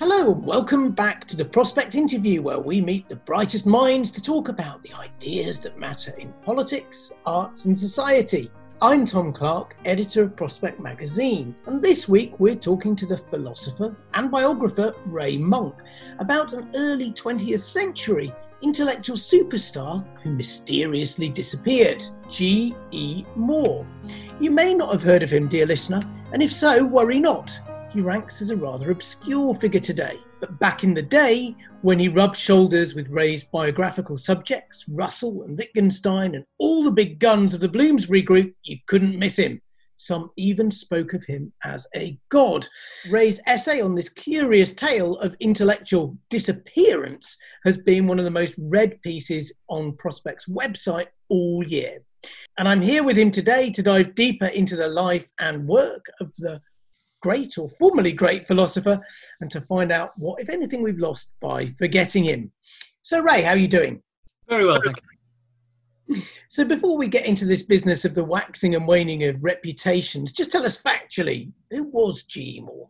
Hello, and welcome back to the Prospect Interview, where we meet the brightest minds to talk about the ideas that matter in politics, arts, and society. I'm Tom Clark, editor of Prospect Magazine, and this week we're talking to the philosopher and biographer Ray Monk about an early 20th century intellectual superstar who mysteriously disappeared, G.E. Moore. You may not have heard of him, dear listener, and if so, worry not he ranks as a rather obscure figure today. But back in the day, when he rubbed shoulders with Ray's biographical subjects, Russell and Wittgenstein, and all the big guns of the Bloomsbury Group, you couldn't miss him. Some even spoke of him as a god. Ray's essay on this curious tale of intellectual disappearance has been one of the most read pieces on Prospect's website all year. And I'm here with him today to dive deeper into the life and work of the great or formerly great philosopher and to find out what, if anything, we've lost by forgetting him. So, Ray, how are you doing? Very well, thank you. So, before we get into this business of the waxing and waning of reputations, just tell us factually who was G. Moore?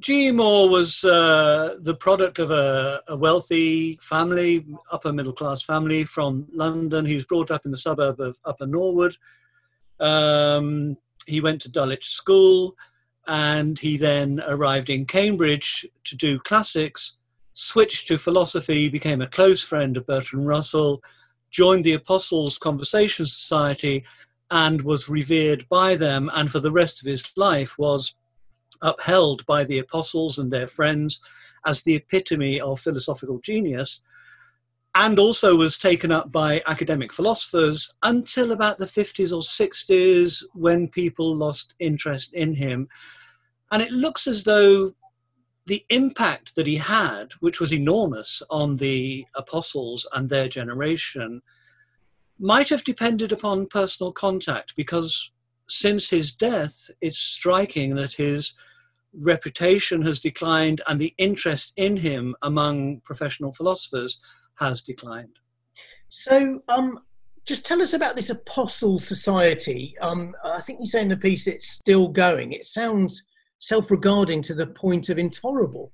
G. Moore was uh, the product of a, a, wealthy family, upper middle class family from London. He was brought up in the suburb of Upper Norwood. Um, he went to Dulwich School and he then arrived in Cambridge to do classics, switched to philosophy, became a close friend of Bertrand Russell, joined the Apostles Conversazione Society, and was revered by them, and for the rest of his life was upheld by the apostles and their friends as the epitome of philosophical genius and also was taken up by academic philosophers until about the 50s or 60s when people lost interest in him. And it looks as though the impact that he had, which was enormous on the apostles and their generation, might have depended upon personal contact because since his death, it's striking that his reputation has declined and the interest in him among professional philosophers has declined. So, um, just tell us about this Apostle Society. Um, I think you say in the piece it's still going. It sounds self-regarding to the point of intolerable.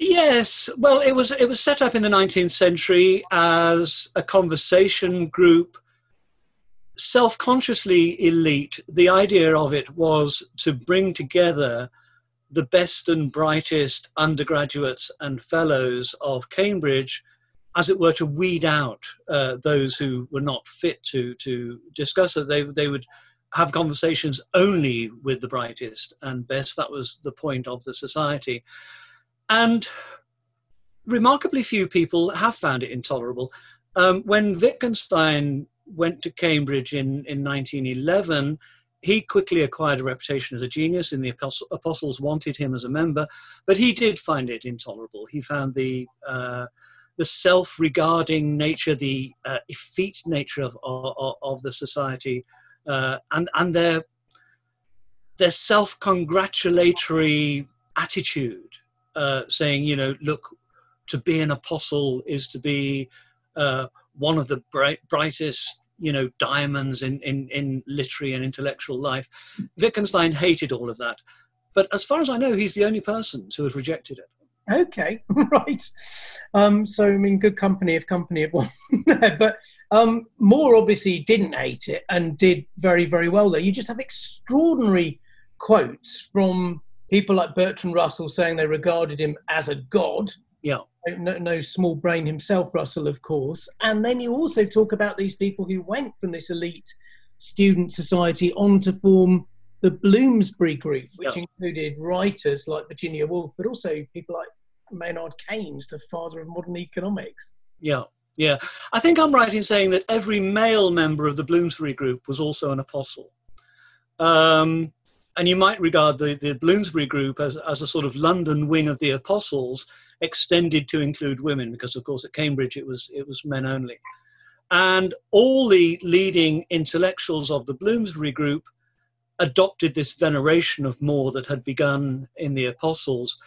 Yes, well, it was it was set up in the 19th century as a conversation group, self-consciously elite. The idea of it was to bring together the best and brightest undergraduates and fellows of Cambridge, as it were, to weed out uh, those who were not fit to to discuss it. They they would have conversations only with the brightest and best. That was the point of the society, and remarkably few people have found it intolerable. Um, when Wittgenstein went to Cambridge in, in 1911, he quickly acquired a reputation as a genius, and the apostles wanted him as a member, but he did find it intolerable. He found the uh, the self-regarding nature, the uh, effete nature of, of, of the society, uh, and and their their self-congratulatory attitude, uh, saying, you know, look, to be an apostle is to be uh, one of the bright, brightest you know diamonds in, in, in literary and intellectual life. Wittgenstein hated all of that. but as far as I know, he's the only person to have rejected it. Okay, right. Um, so, I mean, good company if company had won. but um, Moore obviously didn't hate it and did very, very well there. You just have extraordinary quotes from people like Bertrand Russell saying they regarded him as a god. Yeah. No, no small brain himself, Russell, of course. And then you also talk about these people who went from this elite student society on to form the Bloomsbury Group, which yeah. included writers like Virginia Woolf, but also people like Maynard Keynes, the father of modern economics. Yeah, yeah. I think I'm right in saying that every male member of the Bloomsbury Group was also an apostle. Um, and you might regard the, the Bloomsbury Group as, as a sort of London wing of the apostles, extended to include women, because of course at Cambridge it was it was men only. And all the leading intellectuals of the Bloomsbury Group adopted this veneration of Moore that had begun in the Apostles.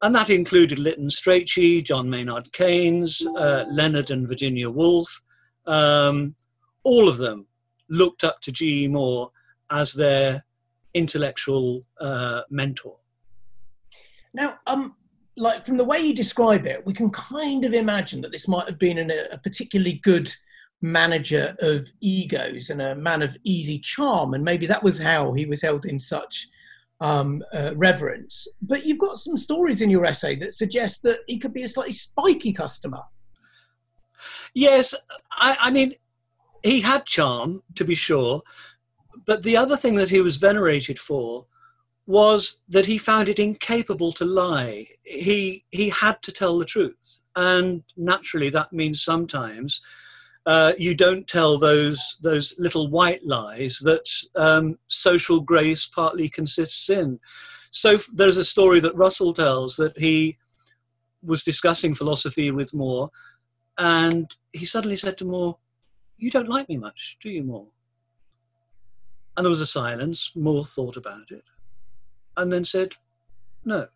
And that included Lytton Strachey, John Maynard Keynes, uh, Leonard and Virginia Woolf. Um, all of them looked up to G.E. Moore as their intellectual uh, mentor. Now, um, like from the way you describe it, we can kind of imagine that this might have been an, a particularly good manager of egos and a man of easy charm, and maybe that was how he was held in such um, uh, reverence. But you've got some stories in your essay that suggest that he could be a slightly spiky customer. Yes, I, I mean, he had charm, to be sure, but the other thing that he was venerated for was that he found it incapable to lie. He he had to tell the truth, and naturally that means sometimes uh, you don't tell those those little white lies that um, social grace partly consists in. So there's a story that Russell tells that he was discussing philosophy with Moore, and he suddenly said to Moore, "You don't like me much, do you, Moore?" And there was a silence. Moore thought about it, and then said, "No."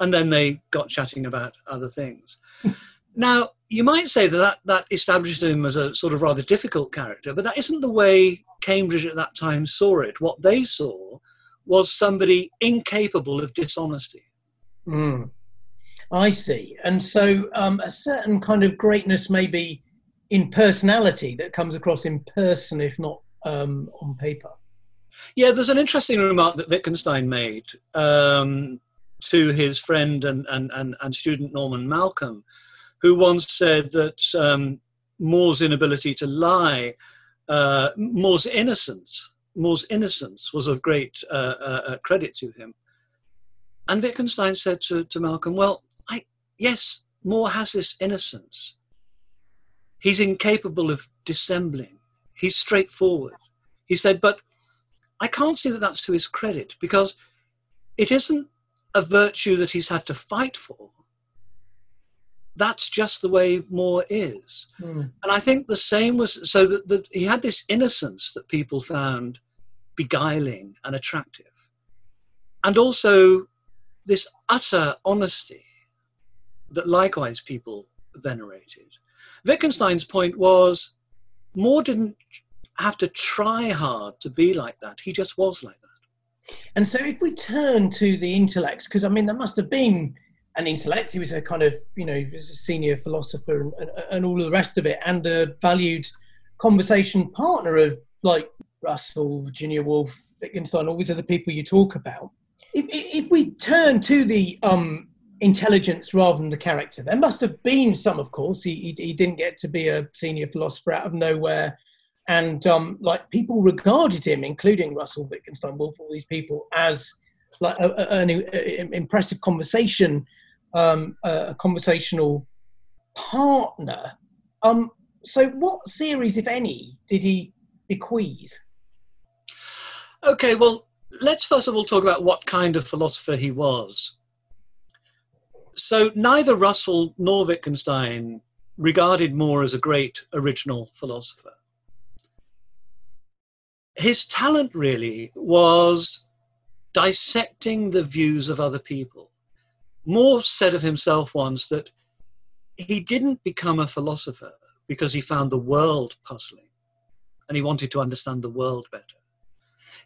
And then they got chatting about other things. now you might say that, that that establishes him as a sort of rather difficult character, but that isn't the way Cambridge at that time saw it. What they saw was somebody incapable of dishonesty. Mm. I see. And so um, a certain kind of greatness maybe in personality that comes across in person, if not um, on paper. Yeah, there's an interesting remark that Wittgenstein made um, to his friend and, and, and, and student Norman Malcolm, who once said that um, Moore's inability to lie, uh, Moore's innocence, Moore's innocence was of great uh, uh, uh, credit to him. And Wittgenstein said to, to Malcolm, well, I, yes, Moore has this innocence. He's incapable of dissembling. He's straightforward. He said, but I can't see that that's to his credit because it isn't a virtue that he's had to fight for that's just the way Moore is. Mm. And I think the same was so that, that he had this innocence that people found beguiling and attractive, and also this utter honesty that likewise people venerated. Wittgenstein's point was Moore didn't have to try hard to be like that, he just was like that. And so, if we turn to the intellect, because I mean, there must have been an intellect. He was a kind of, you know, he was a senior philosopher and, and, and, all the rest of it, and a valued conversation partner of like Russell, Virginia Woolf, Wittgenstein, all these other people you talk about. If, if we turn to the um, intelligence rather than the character, there must have been some, of course. He, he, he didn't get to be a senior philosopher out of nowhere. And um, like people regarded him, including Russell, Wittgenstein, Woolf, all these people, as like a, a, an impressive conversation um, a, conversational partner. Um, so, what theories, if any, did he bequeath? Okay, well, let's first of all talk about what kind of philosopher he was. So, neither Russell nor Wittgenstein regarded Moore as a great original philosopher. His talent really was dissecting the views of other people. Moore said of himself once that he didn't become a philosopher because he found the world puzzling and he wanted to understand the world better.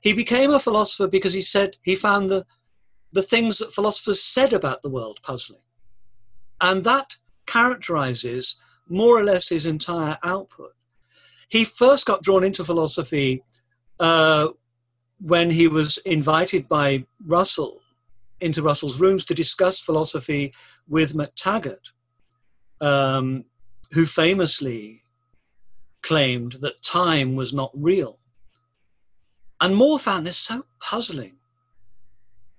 He became a philosopher because he said he found the, the things that philosophers said about the world puzzling. And that characterizes more or less his entire output. He first got drawn into philosophy uh, when he was invited by Russell into Russell's rooms to discuss philosophy with McTaggart, um, who famously claimed that time was not real. And Moore found this so puzzling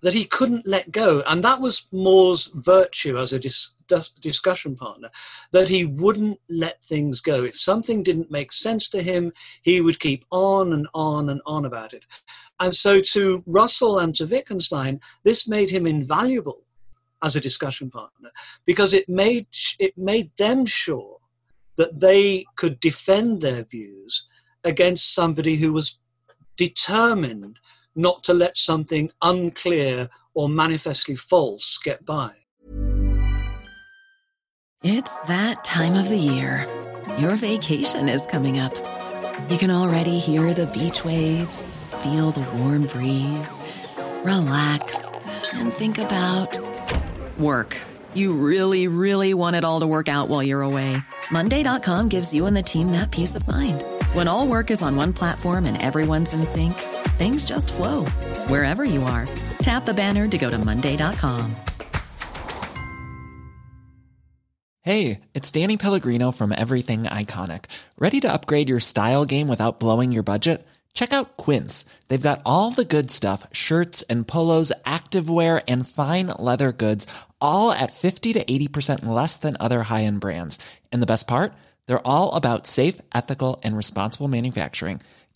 that he couldn't let go. And that was Moore's virtue as a dis- discussion partner, that he wouldn't let things go. If something didn't make sense to him, he would keep on and on and on about it. And so to Russell and to Wittgenstein, this made him invaluable as a discussion partner because it made, it made them sure that they could defend their views against somebody who was determined not to let something unclear or manifestly false get by. It's that time of the year. Your vacation is coming up. You can already hear the beach waves, feel the warm breeze, relax, and think about work. You really, really want it all to work out while you're away. Monday.com gives you and the team that peace of mind. When all work is on one platform and everyone's in sync, things just flow wherever you are. Tap the banner to go to Monday.com. Hey, it's Danny Pellegrino from Everything Iconic. Ready to upgrade your style game without blowing your budget? Check out Quince. They've got all the good stuff shirts and polos, activewear, and fine leather goods, all at 50 to 80% less than other high end brands. And the best part? They're all about safe, ethical, and responsible manufacturing.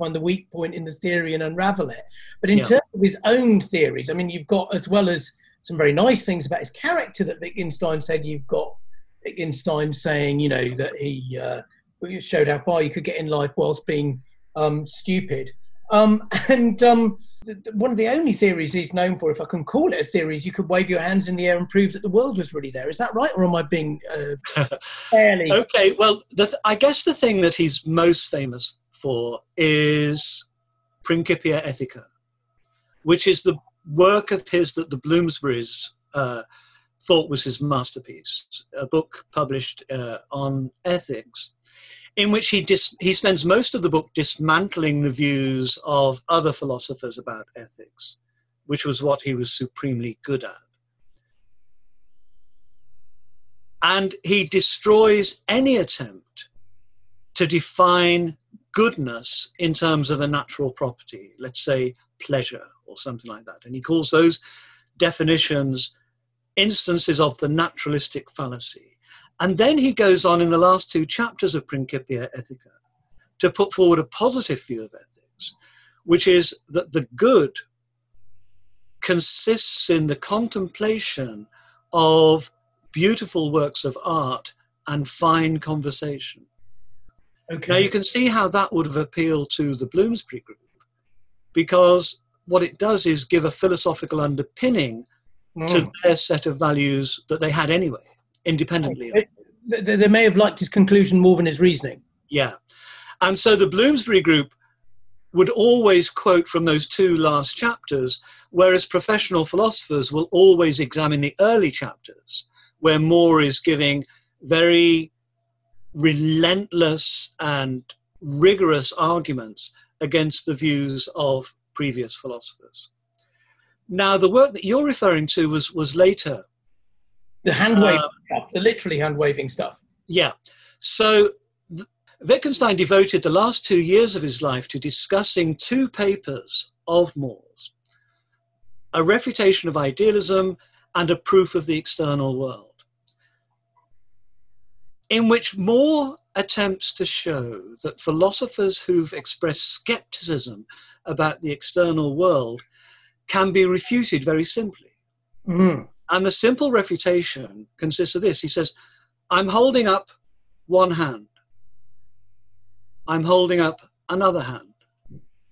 find the weak point in the theory and unravel it. But in Yeah. terms of his own theories, I mean, you've got as well as some very nice things about his character that Wittgenstein said. You've got Wittgenstein saying, you know, that he uh, showed how far you could get in life whilst being um, stupid. Um, and um, one of the only theories he's known for, if I can call it a theory, is you could wave your hands in the air and prove that the world was really there. Is that right, or am I being uh, fairly? Okay, well, the th- I guess the thing that he's most famous for is Principia Ethica, which is the work of his that the Bloomsburys uh, thought was his masterpiece, a book published uh, on ethics, in which he, dis- he spends most of the book dismantling the views of other philosophers about ethics, which was what he was supremely good at. And he destroys any attempt to define goodness in terms of a natural property, let's say pleasure or something like that. And he calls those definitions instances of the naturalistic fallacy. And then he goes on in the last two chapters of Principia Ethica to put forward a positive view of ethics, which is that the good consists in the contemplation of beautiful works of art and fine conversation. Okay. Now you can see how that would have appealed to the Bloomsbury group because what it does is give a philosophical underpinning Mm. to their set of values that they had anyway, independently. of- They, they- they may have liked his conclusion more than his reasoning. Yeah. And so the Bloomsbury group would always quote from those two last chapters, whereas professional philosophers will always examine the early chapters, where Moore is giving very relentless and rigorous arguments against the views of previous philosophers. Now, the work that you're referring to was, was later. The hand waving Uh, stuff, the literally hand waving stuff. Yeah. So Wittgenstein devoted the last two years of his life to discussing two papers of Moore's a refutation of idealism and a proof of the external world, in which Moore attempts to show that philosophers who've expressed skepticism about the external world can be refuted very simply. Mm. And the simple refutation consists of this. He says, I'm holding up one hand. I'm holding up another hand.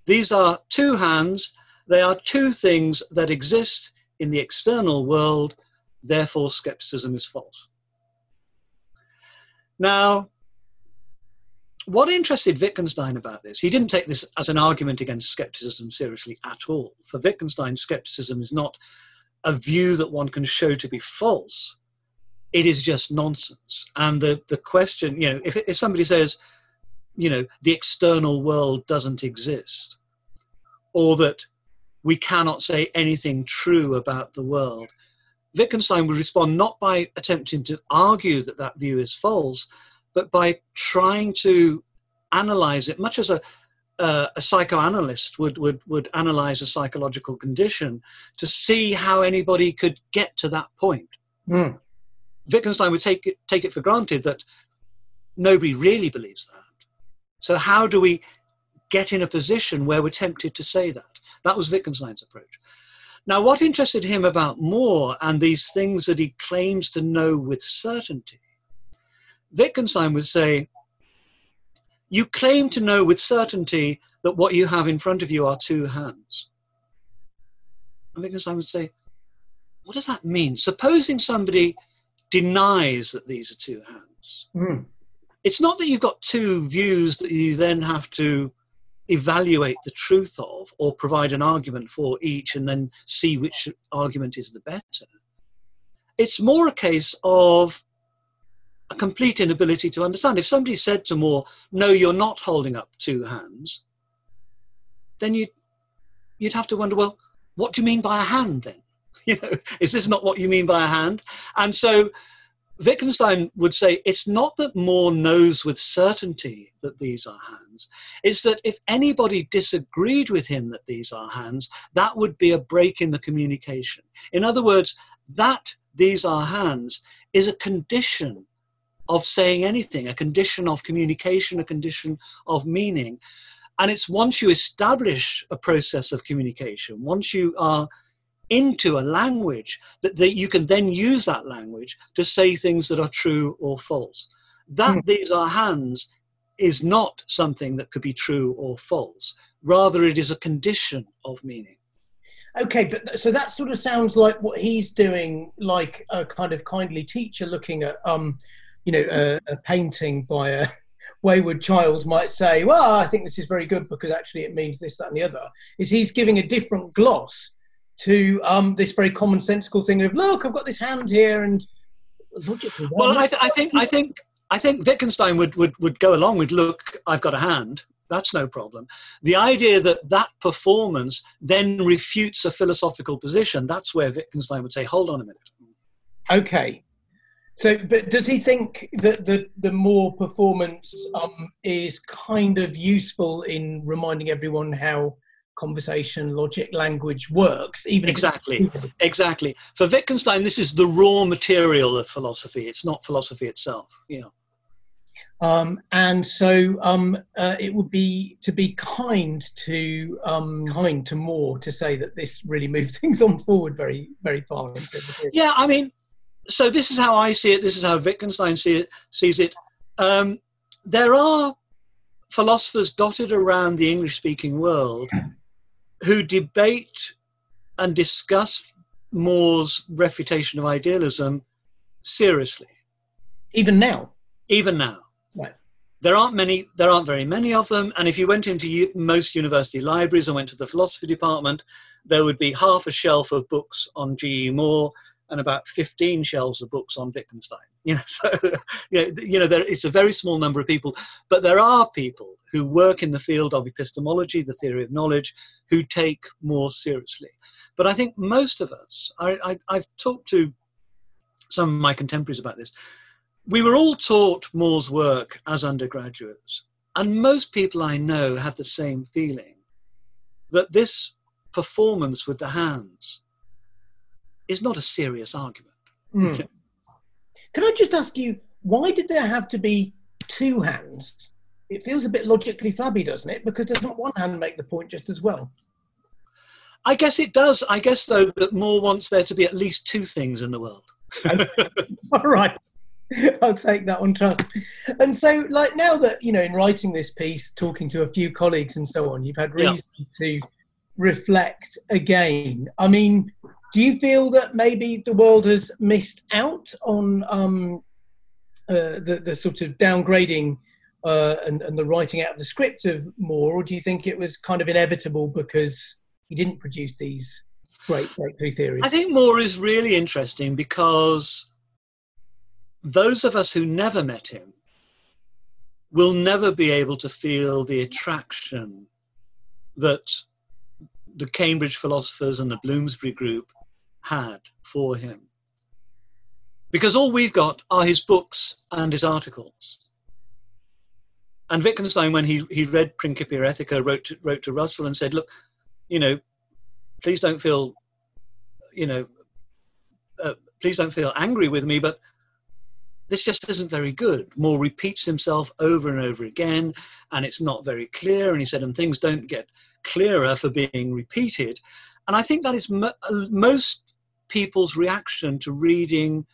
These are two hands. They are two things that exist in the external world. Therefore, skepticism is false. Now, what interested Wittgenstein about this? He didn't take this as an argument against skepticism seriously at all. For Wittgenstein, skepticism is not a view that one can show to be false. It is just nonsense. And the, the question, you know, if, if somebody says, you know, the external world doesn't exist, or that we cannot say anything true about the world, Wittgenstein would respond not by attempting to argue that that view is false, but by trying to analyze it, much as a, uh, a psychoanalyst would, would, would analyze a psychological condition to see how anybody could get to that point. Mm. Wittgenstein would take it, take it for granted that nobody really believes that. So, how do we get in a position where we're tempted to say that? That was Wittgenstein's approach. Now, what interested him about Moore and these things that he claims to know with certainty, Wittgenstein would say, You claim to know with certainty that what you have in front of you are two hands. And Wittgenstein would say, What does that mean? Supposing somebody denies that these are two hands. Mm. It's not that you've got two views that you then have to evaluate the truth of or provide an argument for each and then see which argument is the better. It's more a case of a complete inability to understand. If somebody said to Moore, no, you're not holding up two hands, then you'd, you'd have to wonder, well, what do you mean by a hand then? You know, is this not what you mean by a hand? And so Wittgenstein would say it's not that Moore knows with certainty that these are hands. It's that if anybody disagreed with him that these are hands, that would be a break in the communication. In other words, that these are hands is a condition of saying anything, a condition of communication, a condition of meaning. And it's once you establish a process of communication, once you are into a language that, that you can then use that language to say things that are true or false. That Mm. these are hands is not something that could be true or false. Rather, it is a condition of meaning. Okay, but so that sort of sounds like what he's doing, like a kind of kindly teacher looking at, um, you know, a, a painting by a wayward child might say, "Well, I think this is very good because actually it means this, that, and the other." Is he's giving a different gloss to um, this very commonsensical thing of, "Look, I've got this hand here," and logically, Well. I, th- I think I think I think Wittgenstein would, would would go along with look, I've got a hand. That's no problem. The idea that that performance then refutes a philosophical position, that's where Wittgenstein would say, hold on a minute. Okay. So, but does he think that the the Moore performance um, is kind of useful in reminding everyone how conversation, logic, language works? Even Exactly, exactly. For Wittgenstein, this is the raw material of philosophy. It's not philosophy itself. You know. Um, and so um, uh, it would be to be kind to um, kind to Moore to say that this really moves things on forward very very far into the. Yeah, I mean, so this is how I see it. This is how Wittgenstein see it, sees it. Um, there are philosophers dotted around the English-speaking world who debate and discuss Moore's refutation of idealism seriously, Even now, even now. right? There aren't many. There aren't very many of them. And if you went into u- most university libraries and went to the philosophy department, there would be half a shelf of books on G.E. Moore and about 15 shelves of books on Wittgenstein. You know, so you know, there, it's a very small number of people, but there are people who work in the field of epistemology, the theory of knowledge, who take Moore seriously. But I think most of us, I, I, I've talked to some of my contemporaries about this. we were all taught Moore's work as undergraduates, and most people I know have the same feeling that this performance with the hands is not a serious argument. Mm. Can I just ask you, why did there have to be two hands? It feels a bit logically flabby, doesn't it? Because does not one hand make the point just as well? I guess it does. I guess, though, that Moore wants there to be at least two things in the world. All right. I'll take that on trust. And so, like now that you know, in writing this piece, talking to a few colleagues and so on, you've had reason yeah. to reflect again. I mean, do you feel that maybe the world has missed out on um, uh, the, the sort of downgrading uh, and, and the writing out of the script of Moore, or do you think it was kind of inevitable because he didn't produce these great breakthrough theories? I think Moore is really interesting because those of us who never met him will never be able to feel the attraction that the Cambridge philosophers and the Bloomsbury group had for him. Because all we've got are his books and his articles. And Wittgenstein, when he, he read Principia Ethica, wrote to, wrote to Russell and said, look, you know, please don't feel, you know, uh, please don't feel angry with me, but this just isn't very good. Moore repeats himself over and over again, and it's not very clear. And he said, and things don't get clearer for being repeated. And I think that is mo- uh, most people's reaction to reading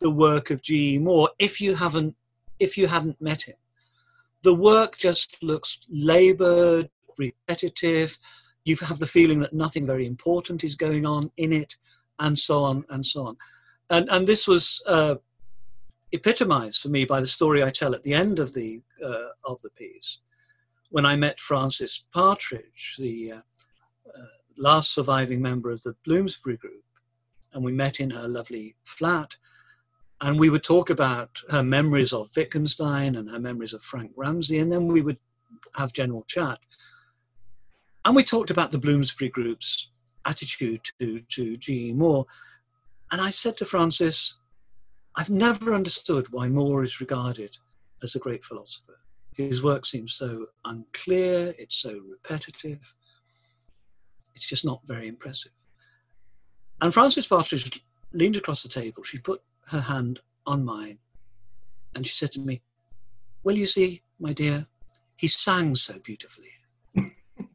the work of G.E. Moore if you haven't if you hadn't met him. The work just looks labored, repetitive. You have the feeling that nothing very important is going on in it, and so on and so on. And and this was uh, epitomized for me by the story I tell at the end of the uh, of the piece, when I met Frances Partridge, the uh, last surviving member of the Bloomsbury Group, and we met in her lovely flat, and we would talk about her memories of Wittgenstein and her memories of Frank Ramsey, and then we would have general chat. And we talked about the Bloomsbury Group's attitude to, to G.E. Moore. And I said to Frances, I've never understood why Moore is regarded as a great philosopher. His work seems so unclear, it's so repetitive, it's just not very impressive. And Frances Partridge leaned across the table, she put her hand on mine, and she said to me, Well, you see, my dear, he sang so beautifully.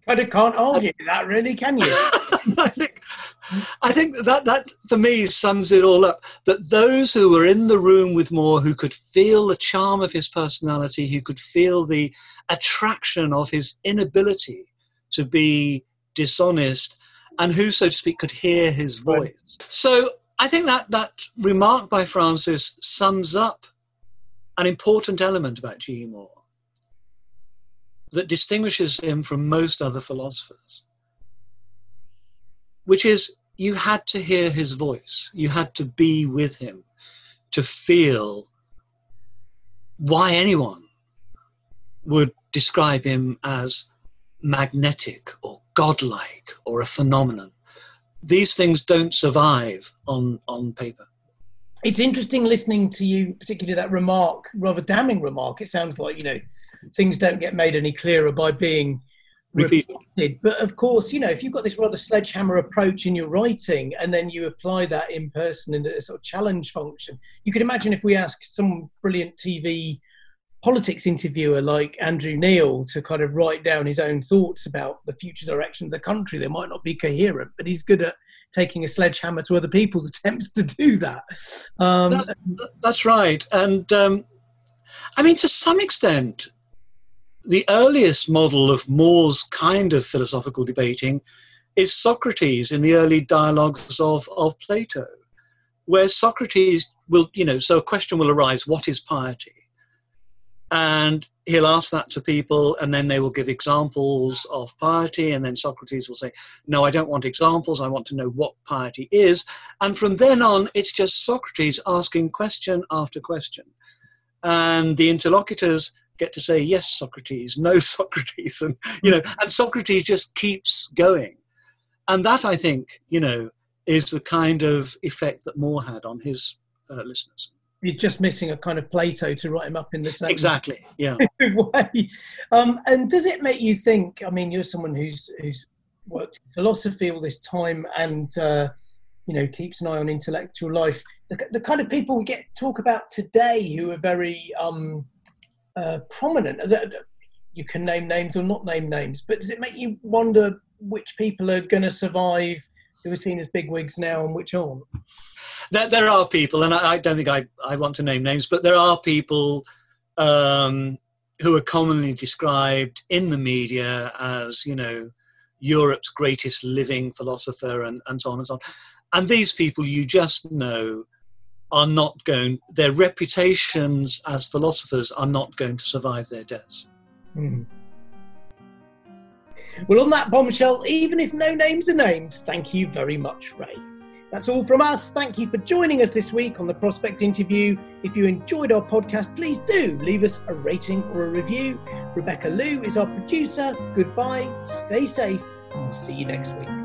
But I can't argue that, really, can you? I think, I think that that for me sums it all up. That those who were in the room with Moore, who could feel the charm of his personality, who could feel the attraction of his inability to be dishonest, and who, so to speak, could hear his voice. Right. So I think that that remark by Frances sums up an important element about G. Moore that distinguishes him from most other philosophers, which is you had to hear his voice, you had to be with him to feel why anyone would describe him as magnetic or godlike or a phenomenon. These things don't survive on, on paper. It's interesting listening to you, particularly that remark, rather damning remark. It sounds like, you know, things don't get made any clearer by being repeated. repeated. But of course, you know, if you've got this rather sledgehammer approach in your writing and then you apply that in person in a sort of challenge function, you could imagine if we asked some brilliant TV politics interviewer like Andrew Neil to kind of write down his own thoughts about the future direction of the country. They might not be coherent, but he's good at taking a sledgehammer to other people's attempts to do that. Um, that's, that's, right. And um, I mean, to some extent, the earliest model of Moore's kind of philosophical debating is Socrates in the early dialogues of, of Plato, where Socrates will, you know, so a question will arise what is piety? And he'll ask that to people and then they will give examples of piety and then socrates will say no i don't want examples. I want to know what piety is. And from then on it's just socrates asking question after question. And the interlocutors get to say yes socrates no socrates and you know and socrates just keeps going. And that i think you know is the kind of effect that Moore had on his uh, listeners You're just missing a kind of Plato to write him up in the same Exactly. Yeah. way. Um, and does it make you think? I mean, you're someone who's who's worked in philosophy all this time and uh, you know keeps an eye on intellectual life. The, the kind of people we get talk about today who are very um, uh, prominent. You can name names or not name names, but does it make you wonder which people are going to survive? Who are seen as bigwigs now and which aren't? there, there are people, and I, I, don't think I, I want to name names, but there are people um, who are commonly described in the media as, you know, Europe's greatest living philosopher and, and so on and so on. And these people you just know are not going, their reputations as philosophers are not going to survive their deaths. Mm. Well, on that bombshell, even if no names are named, thank you very much, Ray. That's all from us. Thank you for joining us this week on the Prospect Interview. If you enjoyed our podcast, please do leave us a rating or a review. Rebecca Lou is our producer. Goodbye, stay safe, and we'll see you next week.